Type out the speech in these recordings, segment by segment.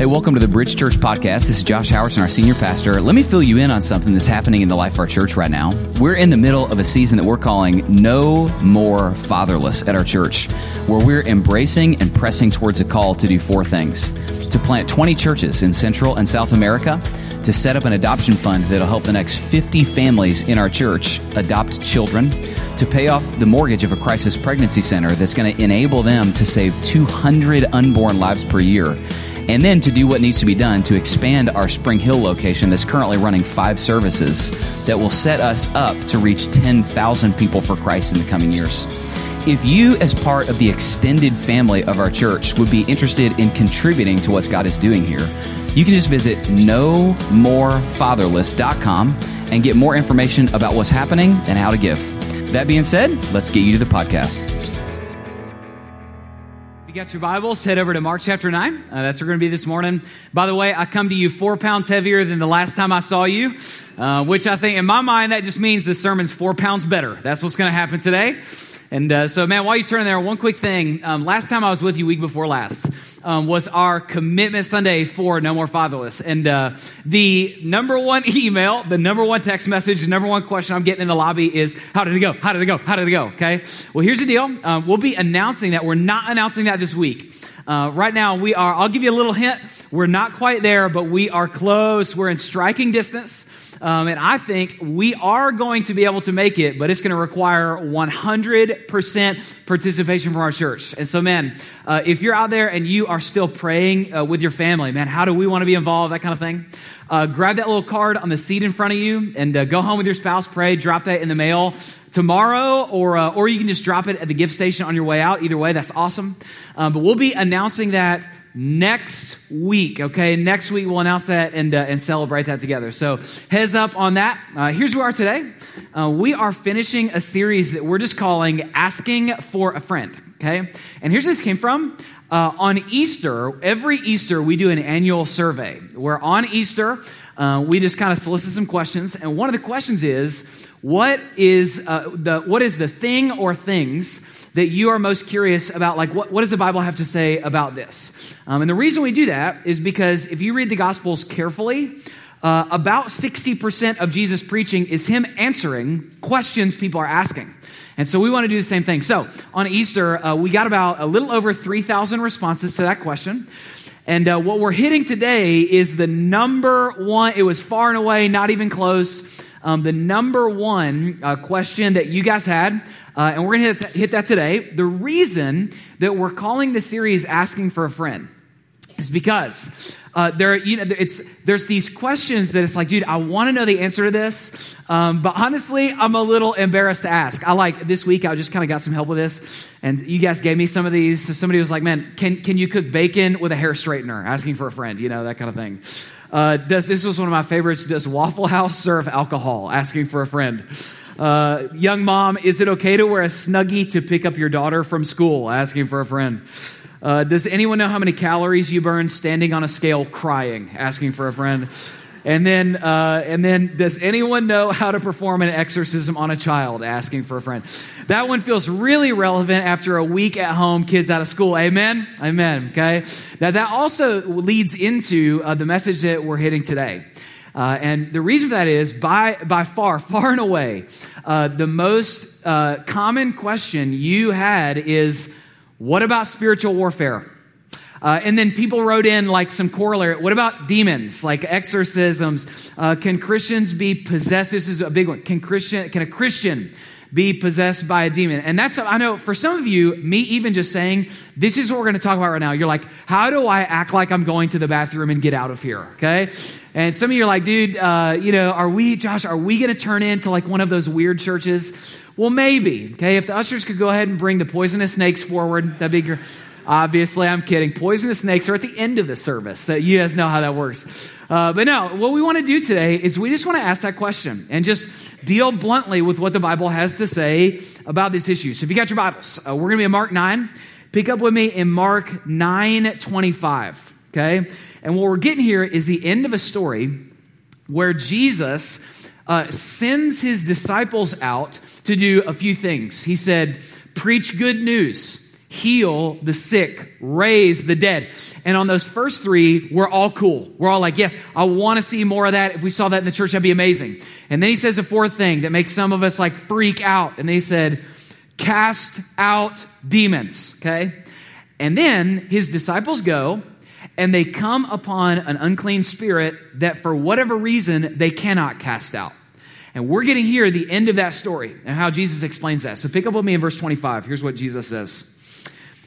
Hey, welcome to the Bridge Church podcast. This is Josh Howerton, our senior pastor. Let me fill you in on something that's happening in the life of our church right now. We're in the middle of a season that we're calling No More Fatherless at our church, where we're embracing and pressing towards a call to do four things to plant 20 churches in Central and South America, to set up an adoption fund that'll help the next 50 families in our church adopt children, to pay off the mortgage of a crisis pregnancy center that's going to enable them to save 200 unborn lives per year and then to do what needs to be done to expand our Spring Hill location that's currently running five services that will set us up to reach 10,000 people for Christ in the coming years. If you, as part of the extended family of our church, would be interested in contributing to what God is doing here, you can just visit nomorefatherless.com and get more information about what's happening and how to give. That being said, let's get you to the podcast. You got your Bibles, head over to Mark chapter 9. Uh, that's where we're going to be this morning. By the way, I come to you four pounds heavier than the last time I saw you, uh, which I think in my mind, that just means the sermon's four pounds better. That's what's going to happen today. And uh, so, man, while you turn there, one quick thing. Um, last time I was with you, week before last, um, was our commitment Sunday for No More Fatherless. And uh, the number one email, the number one text message, the number one question I'm getting in the lobby is, How did it go? How did it go? How did it go? Okay. Well, here's the deal. Um, we'll be announcing that. We're not announcing that this week. Uh, right now, we are, I'll give you a little hint. We're not quite there, but we are close. We're in striking distance. Um, and I think we are going to be able to make it, but it's going to require 100% participation from our church. And so, man, uh, if you're out there and you are still praying uh, with your family, man, how do we want to be involved? That kind of thing. Uh, grab that little card on the seat in front of you and uh, go home with your spouse, pray, drop that in the mail tomorrow, or, uh, or you can just drop it at the gift station on your way out. Either way, that's awesome. Um, but we'll be announcing that next week. Okay, next week we'll announce that and uh, and celebrate that together. So heads up on that. Uh, here's where we are today. Uh, we are finishing a series that we're just calling "Asking for a Friend." Okay, and here's where this came from. Uh, on Easter, every Easter we do an annual survey where on Easter uh, we just kind of solicit some questions, and one of the questions is, "What is uh, the what is the thing or things?" that you are most curious about, like, what, what does the Bible have to say about this? Um, and the reason we do that is because if you read the Gospels carefully, uh, about 60% of Jesus' preaching is him answering questions people are asking. And so we want to do the same thing. So on Easter, uh, we got about a little over 3,000 responses to that question. And uh, what we're hitting today is the number one, it was far and away, not even close. Um, the number one uh, question that you guys had uh, and we're going to hit that today. The reason that we're calling the series Asking for a Friend is because uh, there, you know, it's, there's these questions that it's like, dude, I want to know the answer to this, um, but honestly, I'm a little embarrassed to ask. I like this week, I just kind of got some help with this, and you guys gave me some of these. So somebody was like, man, can, can you cook bacon with a hair straightener? Asking for a friend, you know, that kind of thing. Uh, does, this was one of my favorites. Does Waffle House serve alcohol? Asking for a friend. Uh, young mom, is it okay to wear a snuggie to pick up your daughter from school? Asking for a friend. Uh, does anyone know how many calories you burn standing on a scale crying? Asking for a friend. And then, uh, and then, does anyone know how to perform an exorcism on a child? Asking for a friend. That one feels really relevant after a week at home, kids out of school. Amen. Amen. Okay. Now that also leads into uh, the message that we're hitting today. Uh, and the reason for that is by, by far, far and away, uh, the most uh, common question you had is what about spiritual warfare? Uh, and then people wrote in like some corollary. What about demons, like exorcisms? Uh, can Christians be possessed? This is a big one. Can Christian? Can a Christian be possessed by a demon. And that's, I know for some of you, me even just saying, this is what we're going to talk about right now. You're like, how do I act like I'm going to the bathroom and get out of here? Okay. And some of you are like, dude, uh, you know, are we, Josh, are we going to turn into like one of those weird churches? Well, maybe. Okay. If the ushers could go ahead and bring the poisonous snakes forward, that'd be great. Obviously, I'm kidding. Poisonous snakes are at the end of the service. That you guys know how that works. Uh, but no, what we want to do today is we just want to ask that question and just deal bluntly with what the Bible has to say about this issue. So if you got your Bibles, uh, we're going to be in Mark 9. Pick up with me in Mark 9 25. Okay? And what we're getting here is the end of a story where Jesus uh, sends his disciples out to do a few things. He said, Preach good news heal the sick, raise the dead. And on those first three, we're all cool. We're all like, yes, I want to see more of that. If we saw that in the church, that'd be amazing. And then he says a fourth thing that makes some of us like freak out. And they said, cast out demons, okay? And then his disciples go and they come upon an unclean spirit that for whatever reason they cannot cast out. And we're getting here the end of that story and how Jesus explains that. So pick up with me in verse 25. Here's what Jesus says.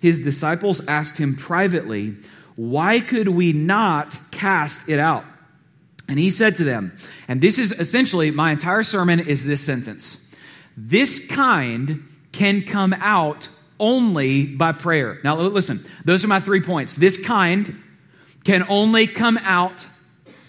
his disciples asked him privately, Why could we not cast it out? And he said to them, and this is essentially my entire sermon is this sentence this kind can come out only by prayer. Now, listen, those are my three points. This kind can only come out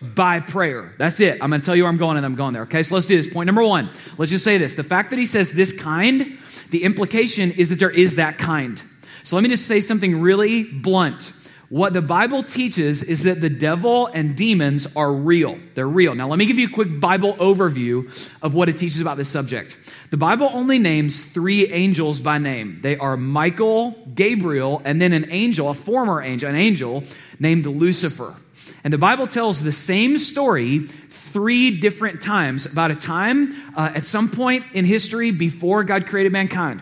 by prayer. That's it. I'm going to tell you where I'm going and I'm going there. Okay, so let's do this. Point number one. Let's just say this. The fact that he says this kind, the implication is that there is that kind. So let me just say something really blunt. What the Bible teaches is that the devil and demons are real. They're real. Now, let me give you a quick Bible overview of what it teaches about this subject. The Bible only names three angels by name. They are Michael, Gabriel, and then an angel, a former angel, an angel named Lucifer. And the Bible tells the same story three different times about a time uh, at some point in history before God created mankind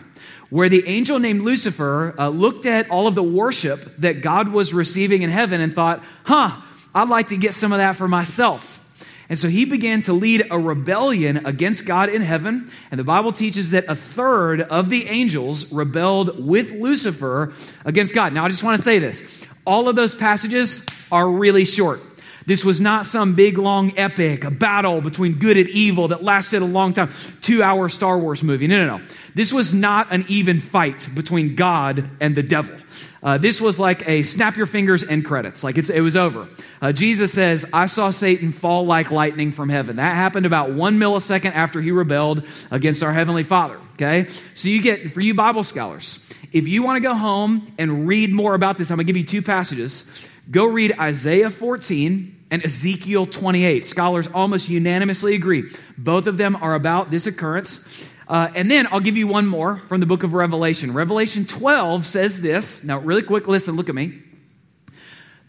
where the angel named Lucifer uh, looked at all of the worship that God was receiving in heaven and thought, huh, I'd like to get some of that for myself. And so he began to lead a rebellion against God in heaven. And the Bible teaches that a third of the angels rebelled with Lucifer against God. Now, I just want to say this all of those passages are really short. This was not some big, long epic, a battle between good and evil that lasted a long time, two hour Star Wars movie. No, no, no. This was not an even fight between God and the devil. Uh, this was like a snap your fingers and credits. Like it was over. Uh, Jesus says, I saw Satan fall like lightning from heaven. That happened about one millisecond after he rebelled against our Heavenly Father. Okay? So you get, for you Bible scholars, if you want to go home and read more about this, I'm going to give you two passages. Go read Isaiah 14 and Ezekiel 28. Scholars almost unanimously agree. Both of them are about this occurrence. Uh, and then I'll give you one more from the book of Revelation. Revelation 12 says this. Now, really quick, listen, look at me.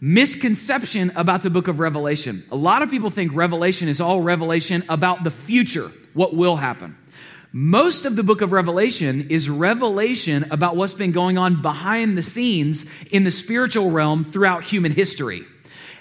Misconception about the book of Revelation. A lot of people think Revelation is all revelation about the future, what will happen. Most of the book of Revelation is revelation about what's been going on behind the scenes in the spiritual realm throughout human history.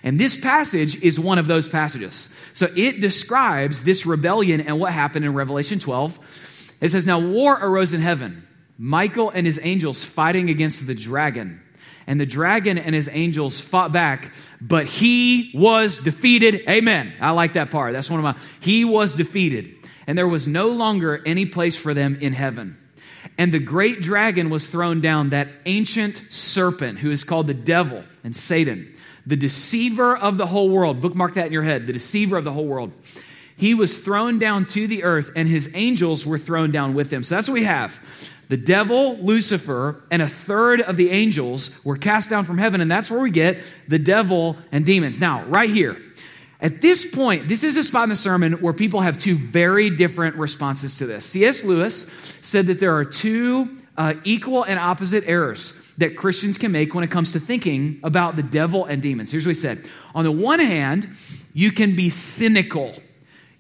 And this passage is one of those passages. So it describes this rebellion and what happened in Revelation 12. It says, Now war arose in heaven, Michael and his angels fighting against the dragon. And the dragon and his angels fought back, but he was defeated. Amen. I like that part. That's one of my. He was defeated. And there was no longer any place for them in heaven. And the great dragon was thrown down, that ancient serpent who is called the devil and Satan the deceiver of the whole world. Bookmark that in your head. The deceiver of the whole world. He was thrown down to the earth, and his angels were thrown down with him. So that's what we have. The devil, Lucifer, and a third of the angels were cast down from heaven, and that's where we get the devil and demons. Now, right here, at this point, this is a spot in the sermon where people have two very different responses to this. C.S. Lewis said that there are two uh, equal and opposite errors that Christians can make when it comes to thinking about the devil and demons. Here's what he said On the one hand, you can be cynical.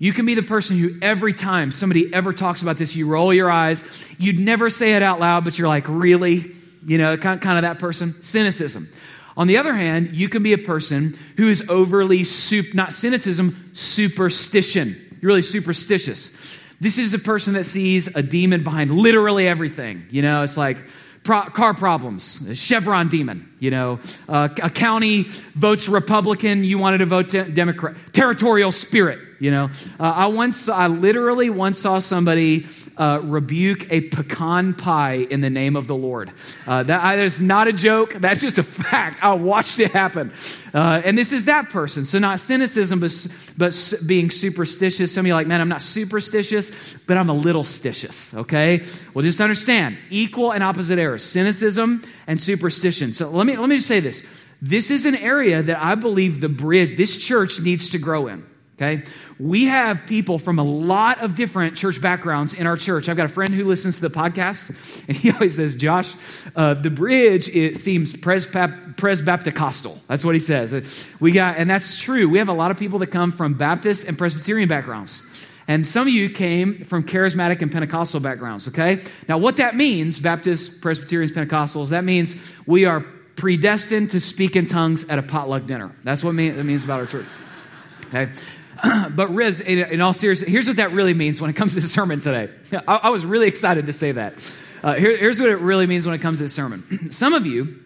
You can be the person who every time somebody ever talks about this, you roll your eyes. You'd never say it out loud, but you're like, really? You know, kind, of that person. Cynicism. On the other hand, you can be a person who is overly, soup, not cynicism, superstition. You're really superstitious. This is a person that sees a demon behind literally everything. You know, it's like, pro- car problems, Chevron demon. You know, uh, a county votes Republican, you wanted to vote Democrat. Territorial spirit, you know. Uh, I once, I literally once saw somebody uh, rebuke a pecan pie in the name of the Lord. Uh, that is not a joke. That's just a fact. I watched it happen. Uh, and this is that person. So not cynicism, but, but being superstitious. Some of you like, man, I'm not superstitious, but I'm a little stitious, okay? Well, just understand, equal and opposite errors, cynicism and superstition. So let me, let me just say this. This is an area that I believe the bridge, this church needs to grow in. Okay? We have people from a lot of different church backgrounds in our church. I've got a friend who listens to the podcast, and he always says, Josh, uh, the bridge, it seems Presbapticostal. That's what he says. We got, and that's true. We have a lot of people that come from Baptist and Presbyterian backgrounds. And some of you came from charismatic and Pentecostal backgrounds, okay? Now, what that means, Baptists, Presbyterians, Pentecostals, that means we are predestined to speak in tongues at a potluck dinner. That's what it means about our church. Okay? but Riz, in, all seriousness, here's what that really means when it comes to the sermon today. I, I was really excited to say that. Uh, here, here's what it really means when it comes to the sermon. some of you,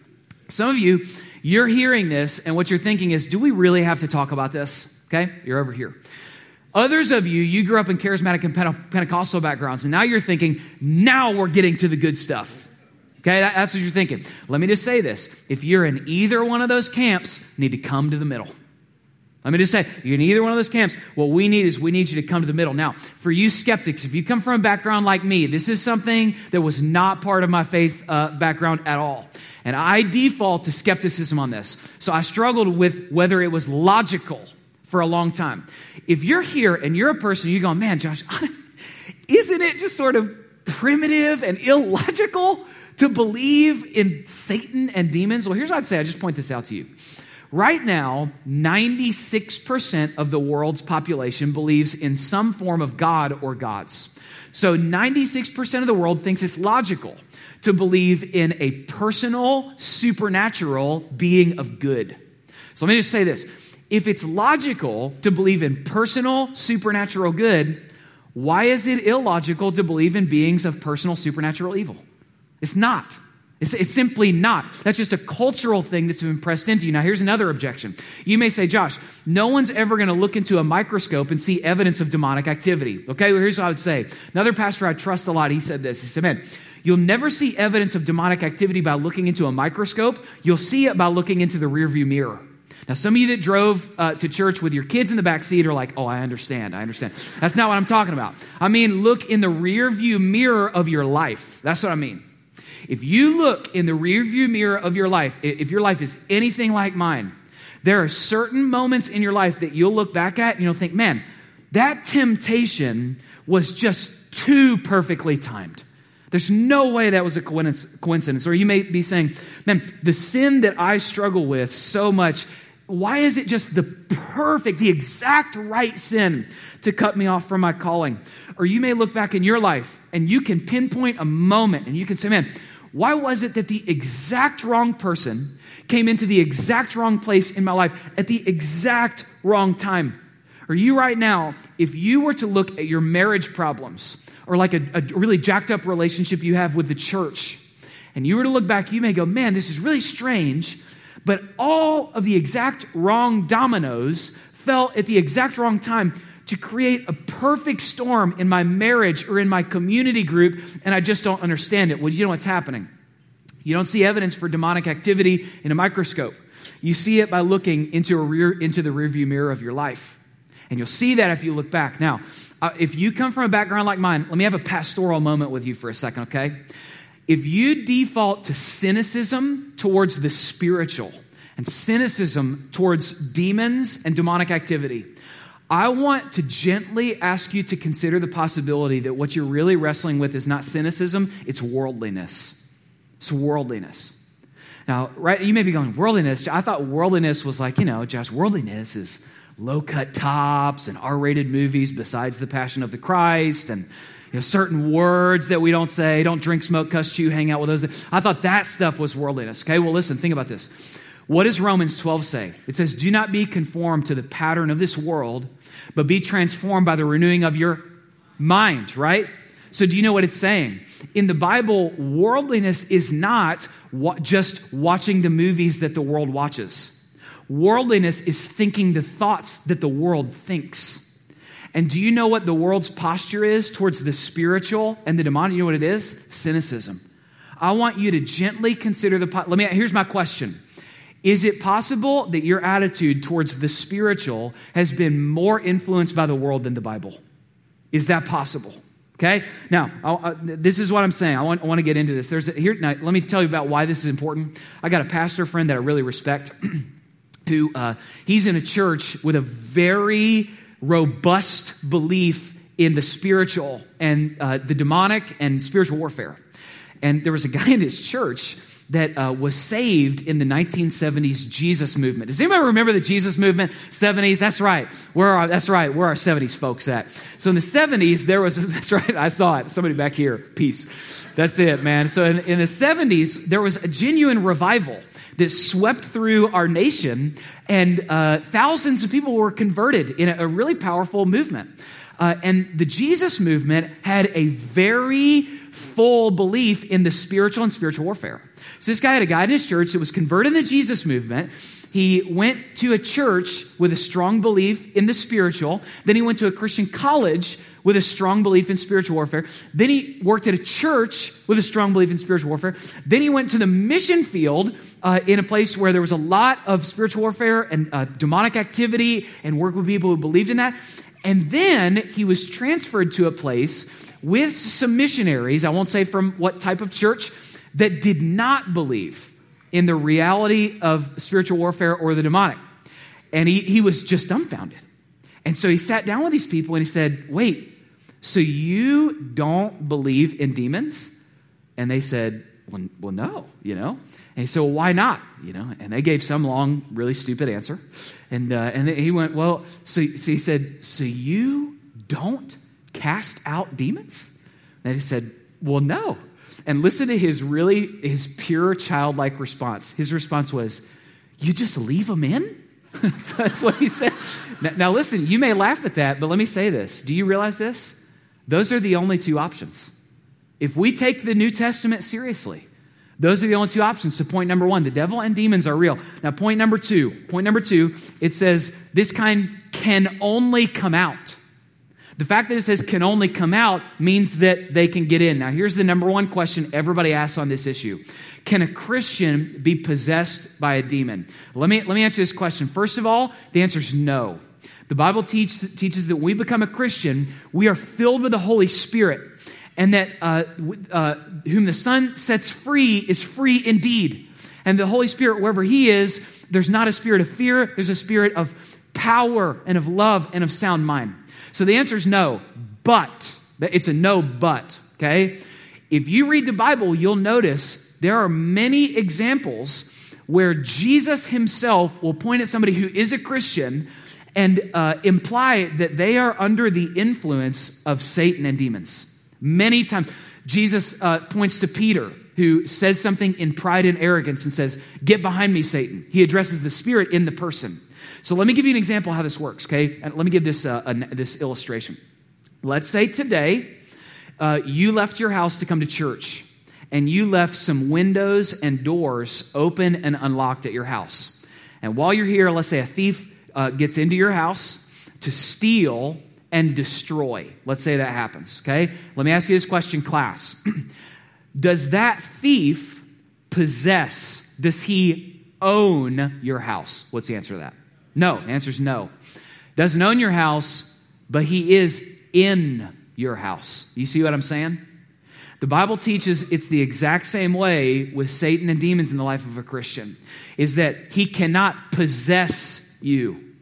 some of you, you're hearing this, and what you're thinking is, do we really have to talk about this? Okay, you're over here. Others of you, you grew up in charismatic and Pentecostal backgrounds, and now you're thinking, now we're getting to the good stuff. Okay, that's what you're thinking. Let me just say this. If you're in either one of those camps, need to come to the middle. Let me just say, you're in either one of those camps. What we need is we need you to come to the middle. Now, for you skeptics, if you come from a background like me, this is something that was not part of my faith uh, background at all. And I default to skepticism on this. So I struggled with whether it was logical for a long time. If you're here and you're a person, you're going, man, Josh, isn't it just sort of primitive and illogical to believe in Satan and demons? Well, here's what I'd say. I just point this out to you. Right now, 96% of the world's population believes in some form of God or gods. So 96% of the world thinks it's logical to believe in a personal, supernatural being of good. So let me just say this. If it's logical to believe in personal, supernatural good, why is it illogical to believe in beings of personal, supernatural evil? It's not. It's, it's, simply not. That's just a cultural thing that's been pressed into you. Now, here's another objection. You may say, Josh, no one's ever going to look into a microscope and see evidence of demonic activity. Okay, well, here's what I would say. Another pastor I trust a lot, he said this. He said, man, you'll never see evidence of demonic activity by looking into a microscope. You'll see it by looking into the rearview mirror. Now, some of you that drove uh, to church with your kids in the back seat are like, oh, I understand, I understand. That's not what I'm talking about. I mean, look in the rear view mirror of your life. That's what I mean. If you look in the rearview mirror of your life, if your life is anything like mine, there are certain moments in your life that you'll look back at and you'll think, man, that temptation was just too perfectly timed. There's no way that was a coincidence. Or you may be saying, man, the sin that I struggle with so much, why is it just the perfect, the exact right sin to cut me off from my calling? Or you may look back in your life and you can pinpoint a moment and you can say, man, why was it that the exact wrong person came into the exact wrong place in my life at the exact wrong time? Or you right now, if you were to look at your marriage problems or like a, a really jacked up relationship you have with the church, and you were to look back, you may go, man, this is really strange, but all of the exact wrong dominoes fell at the exact wrong time to create a perfect storm in my marriage or in my community group, and I just don't understand it. Well, you know what's happening? You don't see evidence for demonic activity in a microscope. You see it by looking into, a rear, into the rearview mirror of your life. And you'll see that if you look back. Now, uh, if you come from a background like mine, let me have a pastoral moment with you for a second, okay? If you default to cynicism towards the spiritual and cynicism towards demons and demonic activity, I want to gently ask you to consider the possibility that what you're really wrestling with is not cynicism, it's worldliness. It's worldliness. Now, right, you may be going, worldliness. I thought worldliness was like, you know, Josh, worldliness is low cut tops and R rated movies besides the Passion of the Christ and you know, certain words that we don't say, don't drink, smoke, cuss, chew, hang out with those. I thought that stuff was worldliness. Okay, well, listen, think about this. What does Romans 12 say? It says, Do not be conformed to the pattern of this world, but be transformed by the renewing of your mind, right? So, do you know what it's saying? In the Bible, worldliness is not just watching the movies that the world watches. Worldliness is thinking the thoughts that the world thinks. And do you know what the world's posture is towards the spiritual and the demonic? You know what it is? Cynicism. I want you to gently consider the. Let me. Here's my question. Is it possible that your attitude towards the spiritual has been more influenced by the world than the Bible? Is that possible? Okay. Now, uh, this is what I'm saying. I want, I want to get into this. There's a, here. Now, let me tell you about why this is important. I got a pastor friend that I really respect, who uh, he's in a church with a very robust belief in the spiritual and uh, the demonic and spiritual warfare. And there was a guy in his church that uh, was saved in the 1970s Jesus movement. Does anybody remember the Jesus movement? 70s? That's right. Where are, that's right. Where are our 70s folks at? So in the 70s, there was, that's right, I saw it. Somebody back here. Peace. That's it, man. So in, in the 70s, there was a genuine revival that swept through our nation, and uh, thousands of people were converted in a, a really powerful movement. Uh, and the Jesus movement had a very full belief in the spiritual and spiritual warfare. So this guy had a guy in his church that was converted in the Jesus movement. He went to a church with a strong belief in the spiritual. Then he went to a Christian college with a strong belief in spiritual warfare. Then he worked at a church with a strong belief in spiritual warfare. Then he went to the mission field uh, in a place where there was a lot of spiritual warfare and uh, demonic activity and work with people who believed in that. And then he was transferred to a place with some missionaries, I won't say from what type of church, that did not believe in the reality of spiritual warfare or the demonic. And he, he was just dumbfounded. And so he sat down with these people and he said, Wait, so you don't believe in demons? And they said, Well, well no, you know? And he said, Well, why not? You know, and they gave some long, really stupid answer. And, uh, and he went, Well, so, so he said, So you don't cast out demons? And he said, Well, no. And listen to his really, his pure childlike response. His response was, You just leave them in? That's what he said. Now, now, listen, you may laugh at that, but let me say this. Do you realize this? Those are the only two options. If we take the New Testament seriously, those are the only two options. So, point number one, the devil and demons are real. Now, point number two, point number two, it says this kind can only come out. The fact that it says can only come out means that they can get in. Now, here's the number one question everybody asks on this issue Can a Christian be possessed by a demon? Let me, let me answer this question. First of all, the answer is no. The Bible teach, teaches that when we become a Christian, we are filled with the Holy Spirit, and that uh, uh, whom the Son sets free is free indeed. And the Holy Spirit, wherever He is, there's not a spirit of fear, there's a spirit of power and of love and of sound mind. So the answer is no, but. It's a no, but, okay? If you read the Bible, you'll notice there are many examples where Jesus himself will point at somebody who is a Christian and uh, imply that they are under the influence of Satan and demons. Many times, Jesus uh, points to Peter, who says something in pride and arrogance and says, Get behind me, Satan. He addresses the spirit in the person. So let me give you an example how this works, okay? And let me give this, uh, this illustration. Let's say today uh, you left your house to come to church and you left some windows and doors open and unlocked at your house. And while you're here, let's say a thief uh, gets into your house to steal and destroy. Let's say that happens, okay? Let me ask you this question, class. Does that thief possess, does he own your house? What's the answer to that? No. The answer is no. Doesn't own your house, but he is in your house. You see what I'm saying? The Bible teaches it's the exact same way with Satan and demons in the life of a Christian, is that he cannot possess you.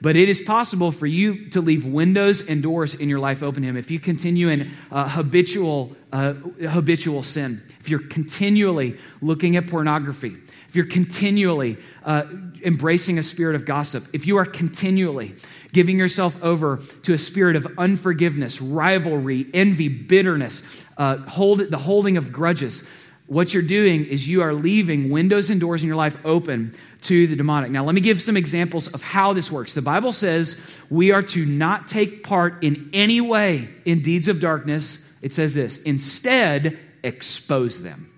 But it is possible for you to leave windows and doors in your life open to him if you continue in uh, habitual, uh, habitual sin. If you're continually looking at pornography, if you're continually uh, embracing a spirit of gossip, if you are continually giving yourself over to a spirit of unforgiveness, rivalry, envy, bitterness, uh, hold, the holding of grudges, what you're doing is you are leaving windows and doors in your life open to the demonic. Now, let me give some examples of how this works. The Bible says we are to not take part in any way in deeds of darkness It says this instead, expose them.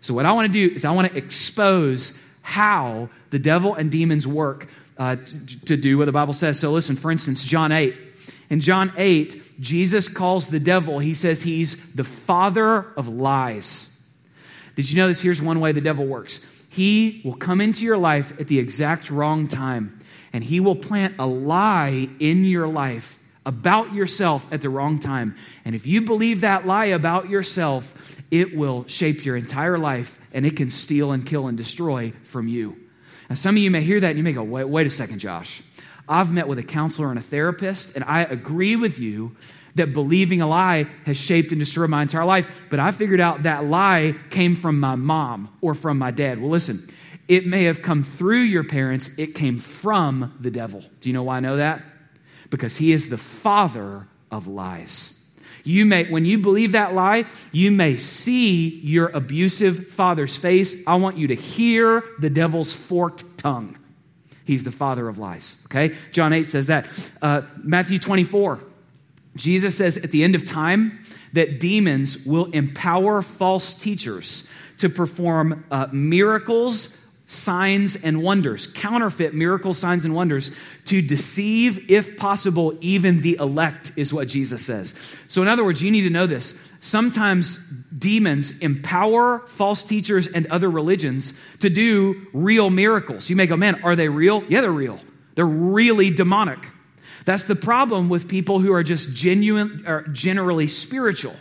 So, what I want to do is I want to expose how the devil and demons work uh, to, to do what the Bible says. So, listen, for instance, John 8. In John 8, Jesus calls the devil, he says he's the father of lies. Did you know this? Here's one way the devil works he will come into your life at the exact wrong time, and he will plant a lie in your life about yourself at the wrong time. And if you believe that lie about yourself, it will shape your entire life and it can steal and kill and destroy from you. Now, some of you may hear that and you may go, wait, wait a second, Josh. I've met with a counselor and a therapist, and I agree with you that believing a lie has shaped and destroyed my entire life. But I figured out that lie came from my mom or from my dad. Well, listen, it may have come through your parents, it came from the devil. Do you know why I know that? Because he is the father of lies. You may, when you believe that lie, you may see your abusive father's face. I want you to hear the devil's forked tongue. He's the father of lies. Okay? John 8 says that. Uh, Matthew 24. Jesus says at the end of time that demons will empower false teachers to perform uh, miracles, signs, and wonders, counterfeit miracles, signs, and wonders to deceive, if possible, even the elect, is what Jesus says. So, in other words, you need to know this. Sometimes demons empower false teachers and other religions to do real miracles. You may go, man, are they real? Yeah, they're real. They're really demonic. That's the problem with people who are just genuine or generally spiritual.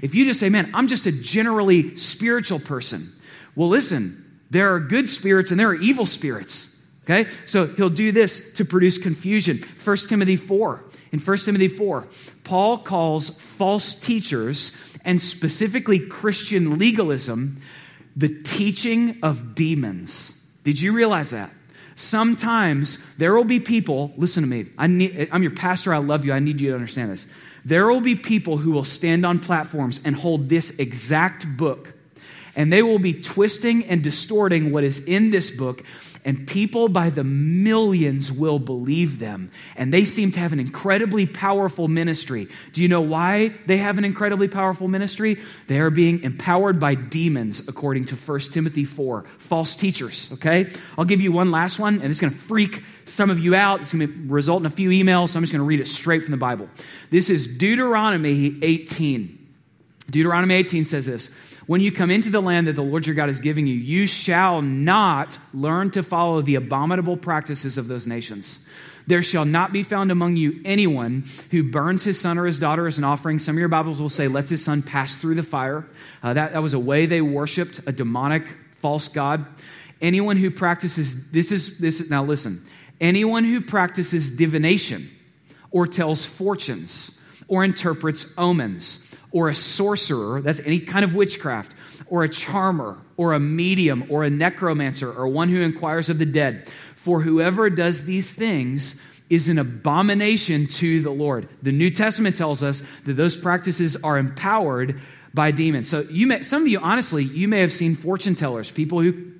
If you just say, man, I'm just a generally spiritual person, well, listen, there are good spirits and there are evil spirits. Okay? So he'll do this to produce confusion. 1 Timothy 4. In 1 Timothy 4, Paul calls false teachers and specifically Christian legalism the teaching of demons. Did you realize that? Sometimes there will be people, listen to me, I need, I'm your pastor, I love you, I need you to understand this. There will be people who will stand on platforms and hold this exact book, and they will be twisting and distorting what is in this book and people by the millions will believe them. And they seem to have an incredibly powerful ministry. Do you know why they have an incredibly powerful ministry? They are being empowered by demons, according to 1 Timothy 4. False teachers, okay? I'll give you one last one, and it's going to freak some of you out. It's going to result in a few emails, so I'm just going to read it straight from the Bible. This is Deuteronomy 18. Deuteronomy 18 says this when you come into the land that the Lord your God is giving you, you shall not learn to follow the abominable practices of those nations. There shall not be found among you anyone who burns his son or his daughter as an offering. Some of your Bibles will say, lets his son pass through the fire. Uh, that, that was a way they worshiped a demonic false god. Anyone who practices, this is, this is, now listen, anyone who practices divination or tells fortunes or interprets omens or a sorcerer, that's any kind of witchcraft, or a charmer, or a medium, or a necromancer, or one who inquires of the dead. For whoever does these things is an abomination to the Lord. The New Testament tells us that those practices are empowered by demons. So you may, some of you, honestly, you may have seen fortune tellers, people who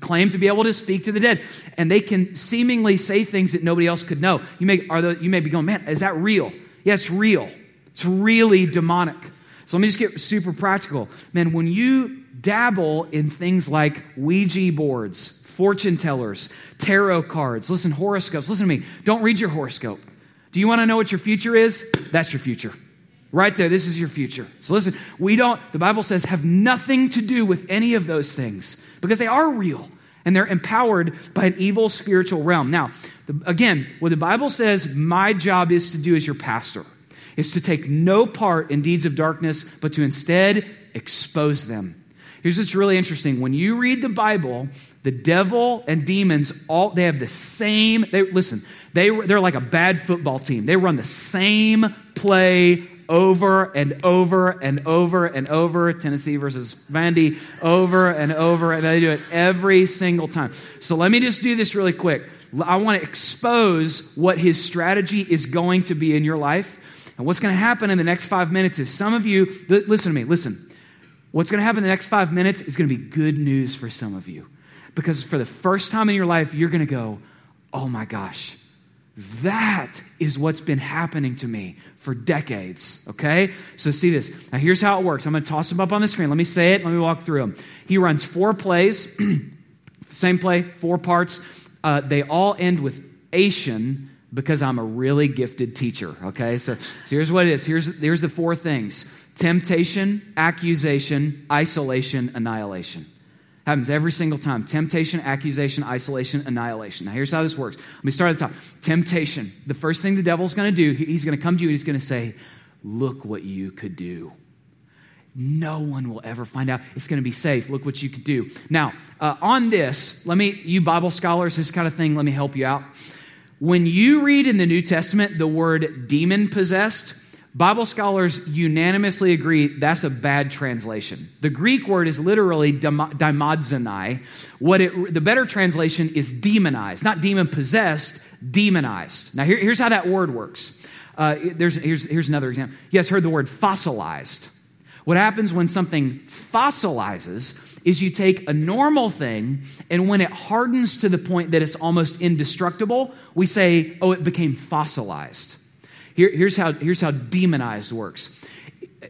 claim to be able to speak to the dead, and they can seemingly say things that nobody else could know. You may, are the, you may be going, man, is that real? Yeah, it's real. It's really demonic. So let me just get super practical. Man, when you dabble in things like Ouija boards, fortune tellers, tarot cards, listen, horoscopes, listen to me. Don't read your horoscope. Do you want to know what your future is? That's your future. Right there, this is your future. So listen, we don't, the Bible says, have nothing to do with any of those things because they are real and they're empowered by an evil spiritual realm. Now, the, again, what the Bible says my job is to do as your pastor is to take no part in deeds of darkness, but to instead expose them. Here's what's really interesting. When you read the Bible, the devil and demons all they have the same they listen, they they're like a bad football team. They run the same play over and over and over and over. Tennessee versus Vandy, over and over, and they do it every single time. So let me just do this really quick. I want to expose what his strategy is going to be in your life. And what's going to happen in the next five minutes is some of you, listen to me, listen. What's going to happen in the next five minutes is going to be good news for some of you. Because for the first time in your life, you're going to go, oh my gosh, That is what's been happening to me for decades, okay? So see this. Now here's how it works. I'm going to toss them up on the screen. Let me say it. Let me walk through them. He runs four plays, same play, four parts. Uh, they all end with Ation because I'm a really gifted teacher, okay? So, so here's what it is. Here's, here's the four things. Temptation, accusation, isolation, annihilation. Happens every single time. Temptation, accusation, isolation, annihilation. Now, here's how this works. Let me start at the top. Temptation. The first thing the devil's going to do, he's going to come to you and he's going to say, Look what you could do. No one will ever find out. It's going to be safe. Look what you could do. Now, uh, on this, let me, you Bible scholars, this kind of thing, let me help you out. When you read in the New Testament the word demon possessed, Bible scholars unanimously agree that's a bad translation. The Greek word is literally daimadzanai. What it, the better translation is demonized, not demon possessed, demonized. Now, here, here's how that word works. Uh, there's, here's, here's another example. You guys heard the word fossilized. What happens when something fossilizes is you take a normal thing, and when it hardens to the point that it's almost indestructible, we say, oh, it became fossilized. Here, here's, how, here's how demonized works.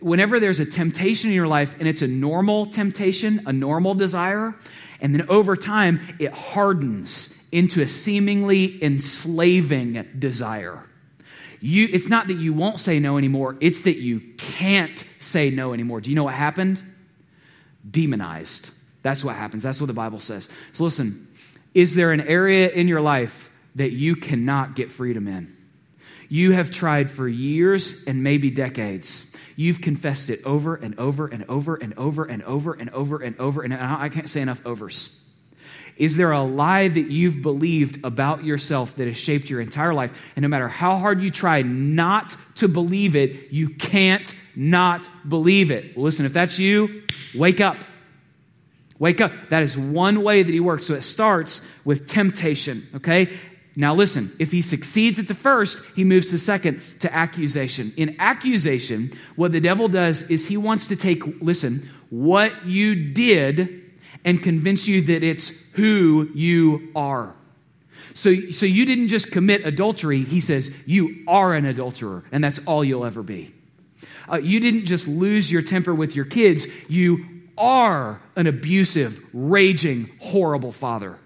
Whenever there's a temptation in your life and it's a normal temptation, a normal desire, and then over time it hardens into a seemingly enslaving desire. You, it's not that you won't say no anymore, it's that you can't say no anymore. Do you know what happened? Demonized. That's what happens. That's what the Bible says. So listen, is there an area in your life that you cannot get freedom in? You have tried for years and maybe decades. You've confessed it over and over and over and over and over and over and over, and I can't say enough overs. Is there a lie that you've believed about yourself that has shaped your entire life? And no matter how hard you try not to believe it, you can't not believe it. Well, listen, if that's you, wake up. Wake up. That is one way that he works. So it starts with temptation, okay? Now, listen, if he succeeds at the first, he moves to second to accusation. In accusation, what the devil does is he wants to take, listen, what you did and convince you that it's who you are. So, so you didn't just commit adultery, he says, you are an adulterer, and that's all you'll ever be. Uh, you didn't just lose your temper with your kids, you are an abusive, raging, horrible father.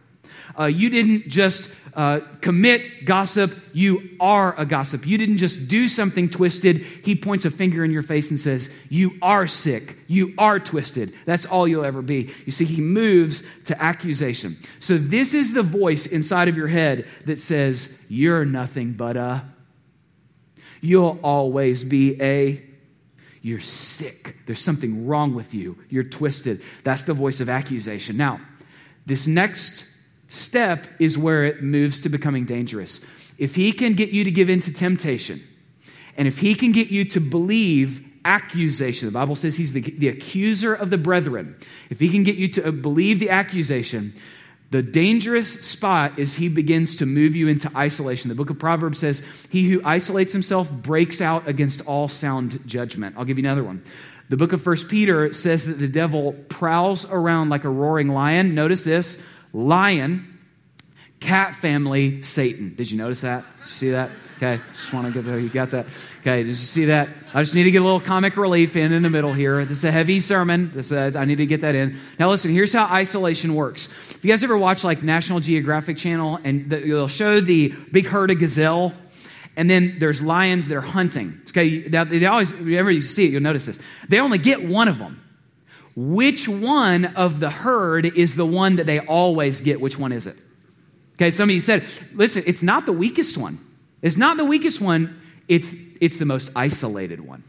Uh, you didn't just uh, commit gossip, you are a gossip. You didn't just do something twisted. He points a finger in your face and says, You are sick. You are twisted. That's all you'll ever be. You see, he moves to accusation. So, this is the voice inside of your head that says, You're nothing but a. You'll always be a. You're sick. There's something wrong with you. You're twisted. That's the voice of accusation. Now, this next step is where it moves to becoming dangerous. If he can get you to give in to temptation, and if he can get you to believe accusation, the Bible says he's the, the accuser of the brethren. If he can get you to believe the accusation, the dangerous spot is he begins to move you into isolation. The book of Proverbs says, He who isolates himself breaks out against all sound judgment. I'll give you another one. The book of First Peter says that the devil prowls around like a roaring lion. Notice this lion, cat family, Satan. Did you notice that? See that? Okay, just want to there. You got that? Okay, did you see that? I just need to get a little comic relief in in the middle here. This is a heavy sermon. This, uh, I need to get that in. Now, listen. Here's how isolation works. If you guys ever watch like National Geographic Channel, and the, they'll show the big herd of gazelle, and then there's lions that are hunting. Okay, now they always. Whenever you see it, you'll notice this. They only get one of them which one of the herd is the one that they always get? Which one is it? Okay, some of you said, listen, it's not the weakest one. It's not the weakest one, it's, it's the most isolated one.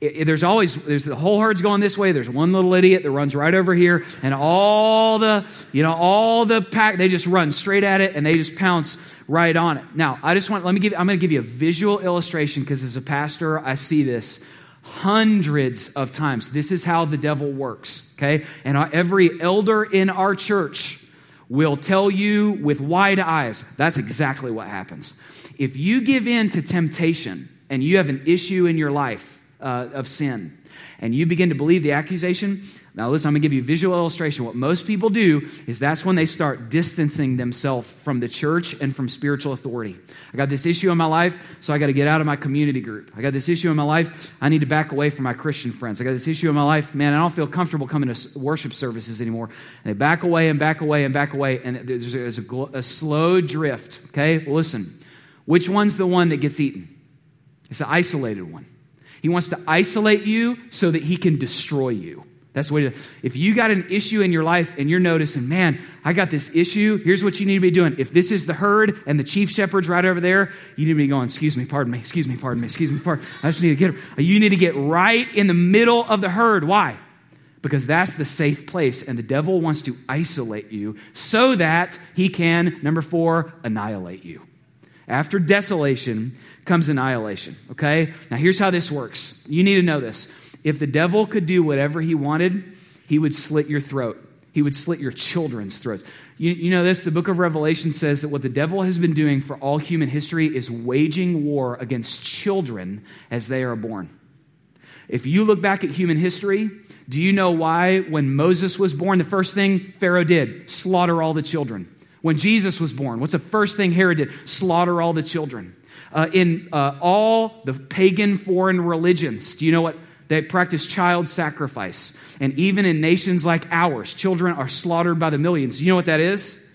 It, it, there's always there's the whole herd's going this way there's one little idiot that runs right over here and all the you know all the pack they just run straight at it and they just pounce right on it now i just want let me give i'm going to give you a visual illustration because as a pastor i see this hundreds of times. This is how the devil works, okay? And every elder in our church will tell you with wide eyes that's exactly what happens. If you give in to temptation and you have an issue in your life uh, of sin, and you begin to believe the accusation, now listen, I'm going to give you a visual illustration. What most people do is that's when they start distancing themselves from the church and from spiritual authority. I got this issue in my life, so I got to get out of my community group. I got this issue in my life, I need to back away from my Christian friends. I got this issue in my life, man, I don't feel comfortable coming to worship services anymore. And they back away and back away and back away, and there's, a, a slow drift. Okay, listen, which one's the one that gets eaten? It's an isolated one. He wants to isolate you so that he can destroy you. That's what if you got an issue in your life and you're noticing, man, I got this issue, here's what you need to be doing. If this is the herd and the chief shepherd's right over there, you need to be going, excuse me, pardon me, excuse me, pardon me, excuse me, pardon. I just need to get you need to get right in the middle of the herd. Why? Because that's the safe place, and the devil wants to isolate you so that he can, number four, annihilate you. After desolation comes annihilation, okay? Now here's how this works. You need to know this. If the devil could do whatever he wanted, he would slit your throat. He would slit your children's throats. You, you, know this? The book of Revelation says that what the devil has been doing for all human history is waging war against children as they are born. If you look back at human history, do you know why when Moses was born, the first thing Pharaoh did? Slaughter all the children. When Jesus was born, what's the first thing Herod did? Slaughter all the children. Uh, in uh, all the pagan foreign religions, do you know what they practice child sacrifice. And even in nations like ours, children are slaughtered by the millions. You know what that is?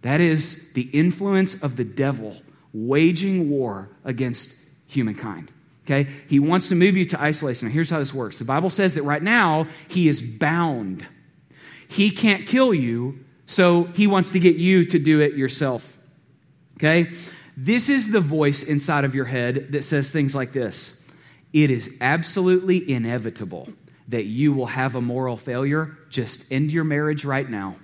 That is the influence of the devil waging war against humankind. Okay? He wants to move you to isolation. Now, here's how this works the Bible says that right now, he is bound. He can't kill you, so he wants to get you to do it yourself. Okay? This is the voice inside of your head that says things like this it is absolutely inevitable that you will have a moral failure. Just end your marriage right now.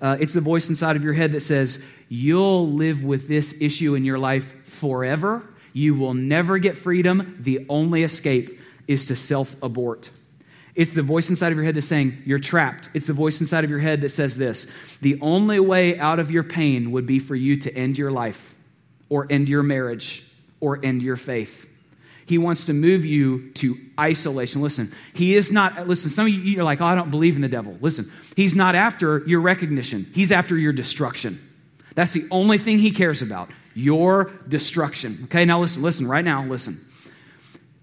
Uh, it's the voice inside of your head that says, You'll live with this issue in your life forever. You will never get freedom. The only escape is to self abort. It's the voice inside of your head that's saying, You're trapped. It's the voice inside of your head that says this The only way out of your pain would be for you to end your life, or end your marriage, or end your faith. He wants to move you to isolation. Listen, he is not, listen, some of you are like, oh, I don't believe in the devil. Listen, he's not after your recognition, he's after your destruction. That's the only thing he cares about your destruction. Okay, now listen, listen, right now, listen.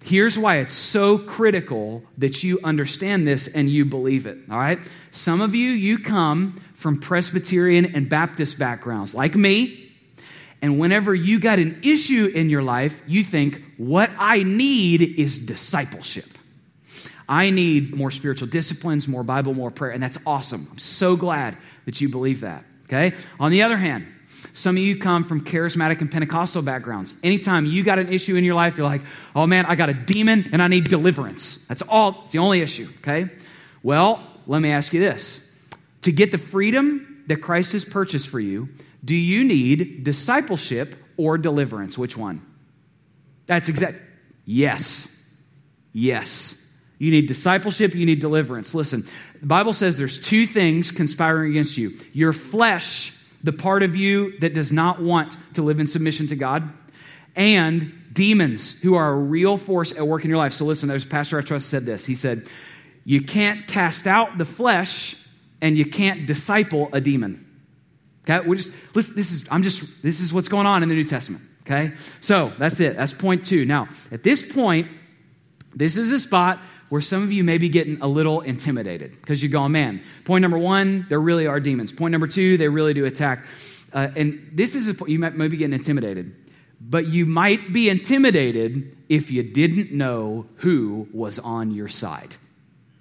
Here's why it's so critical that you understand this and you believe it. All right? Some of you, you come from Presbyterian and Baptist backgrounds, like me, and whenever you got an issue in your life, you think, what I need is discipleship. I need more spiritual disciplines, more Bible, more prayer. And that's awesome. I'm so glad that you believe that. Okay? On the other hand, some of you come from charismatic and Pentecostal backgrounds. Anytime you got an issue in your life, you're like, oh man, I got a demon and I need deliverance. That's all, it's the only issue, okay? Well, let me ask you this to get the freedom that Christ has purchased for you, do you need discipleship or deliverance? Which one? That's exact. Yes. Yes. You need discipleship, you need deliverance. Listen, the Bible says there's two things conspiring against you your flesh, the part of you that does not want to live in submission to God, and demons who are a real force at work in your life. So listen, there's Pastor I trust said this. He said, You can't cast out the flesh and you can't disciple a demon. Okay, we're just listen, this is I'm just this is what's going on in the New Testament. Okay, so that's it. That's point two. Now, at this point, this is a spot where some of you may be getting a little intimidated because you're going, man. Point number one, there really are demons. Point number two, they really do attack. Uh, and this is a, you might, might be getting intimidated, but you might be intimidated if you didn't know who was on your side.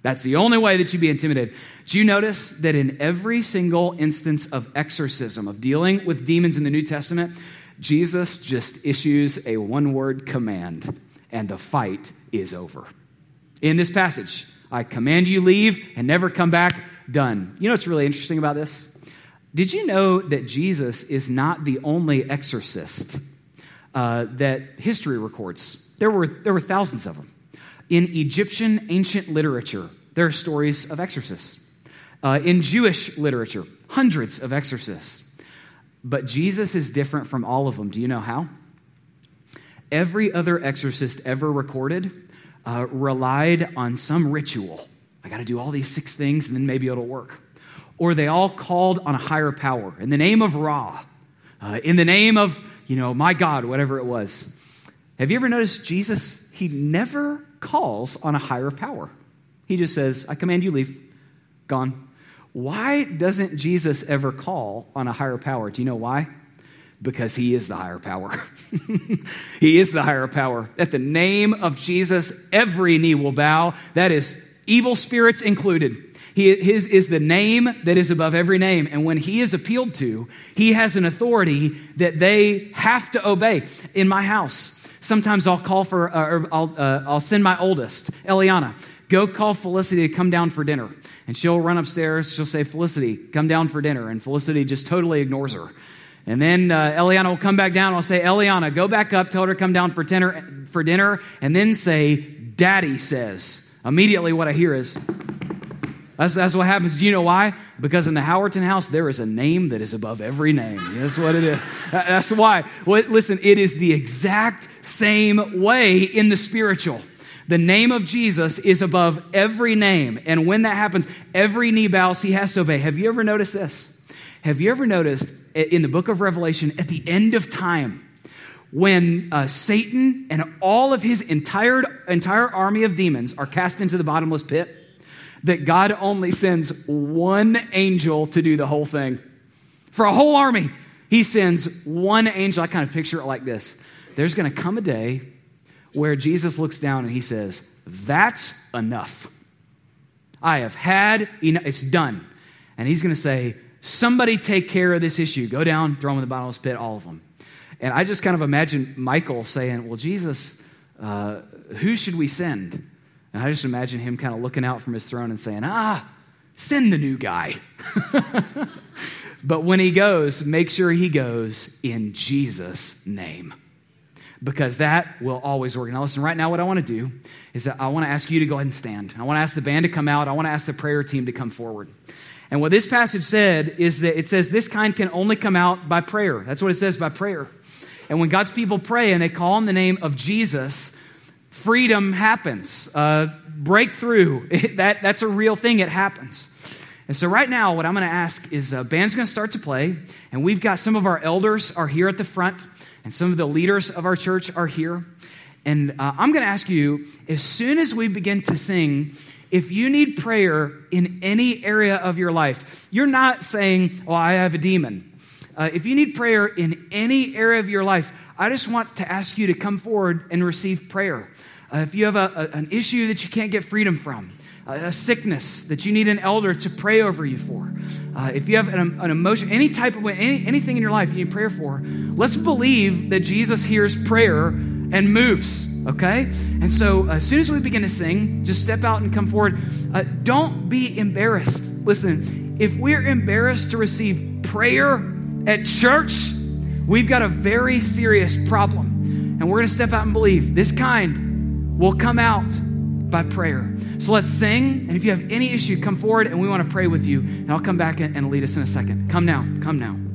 That's the only way that you'd be intimidated. Do you notice that in every single instance of exorcism, of dealing with demons in the New Testament, Jesus just issues a one word command, and the fight is over. In this passage, I command you leave and never come back, done. You know what's really interesting about this? Did you know that Jesus is not the only exorcist uh, that history records? There were, there were thousands of them. In Egyptian ancient literature, there are stories of exorcists. Uh, in Jewish literature, hundreds of exorcists. But Jesus is different from all of them. Do you know how? Every other exorcist ever recorded uh, relied on some ritual. I got to do all these six things and then maybe it'll work. Or they all called on a higher power in the name of Ra, uh, in the name of, you know, my God, whatever it was. Have you ever noticed Jesus? He never calls on a higher power. He just says, I command you leave, gone. Why doesn't Jesus ever call on a higher power? Do you know why? Because he is the higher power. he is the higher power. At the name of Jesus, every knee will bow. That is evil spirits included. He, his is the name that is above every name. And when he is appealed to, he has an authority that they have to obey. In my house, sometimes I'll call for, uh, or I'll, uh, I'll send my oldest, Eliana, go call Felicity to come down for dinner. And she'll run upstairs. She'll say, Felicity, come down for dinner. And Felicity just totally ignores her. And then uh, Eliana will come back down. I'll say, Eliana, go back up, tell her to come down for dinner, for dinner, and then say, Daddy says. Immediately, what I hear is, that's, that's what happens. Do you know why? Because in the Howerton house, there is a name that is above every name. That's what it is. That's why. Well, listen, it is the exact same way in the spiritual. The name of Jesus is above every name. And when that happens, every knee bows, he has to obey. Have you ever noticed this? Have you ever noticed in the book of Revelation, at the end of time, when uh, Satan and all of his entire, entire army of demons are cast into the bottomless pit, that God only sends one angel to do the whole thing. For a whole army, he sends one angel. I kind of picture it like this there's going to come a day where Jesus looks down and he says, That's enough. I have had enough. It's done. And he's going to say, Somebody take care of this issue. Go down, throw them in the bottomless pit, all of them. And I just kind of imagine Michael saying, Well, Jesus, uh, who should we send? And I just imagine him kind of looking out from his throne and saying, Ah, send the new guy. but when he goes, make sure he goes in Jesus' name. Because that will always work. Now, listen, right now, what I want to do is I want to ask you to go ahead and stand. I want to ask the band to come out. I want to ask the prayer team to come forward. And what this passage said is that it says this kind can only come out by prayer. That's what it says by prayer. And when God's people pray and they call on the name of Jesus, freedom happens. Uh, breakthrough, that, that's a real thing, it happens. And so right now, what I'm going to ask is uh, band's going to start to play, and we've got some of our elders are here at the front, and some of the leaders of our church are here. And uh, I'm going to ask you, as soon as we begin to sing, if you need prayer in any area of your life, you're not saying, Oh, I have a demon. Uh, if you need prayer in any area of your life, I just want to ask you to come forward and receive prayer. Uh, if you have a, a, an issue that you can't get freedom from, a sickness that you need an elder to pray over you for, uh, if you have an, an, emotion, any type of any, anything in your life you need prayer for, let's believe that Jesus hears prayer and moves, okay? And so uh, as soon as we begin to sing, just step out and come forward. Uh, don't be embarrassed. Listen, if we're embarrassed to receive prayer at church, we've got a very serious problem. And we're going to step out and believe this kind will come out by prayer. So let's sing. And if you have any issue, come forward and we want to pray with you. And I'll come back and lead us in a second. Come now. Come now.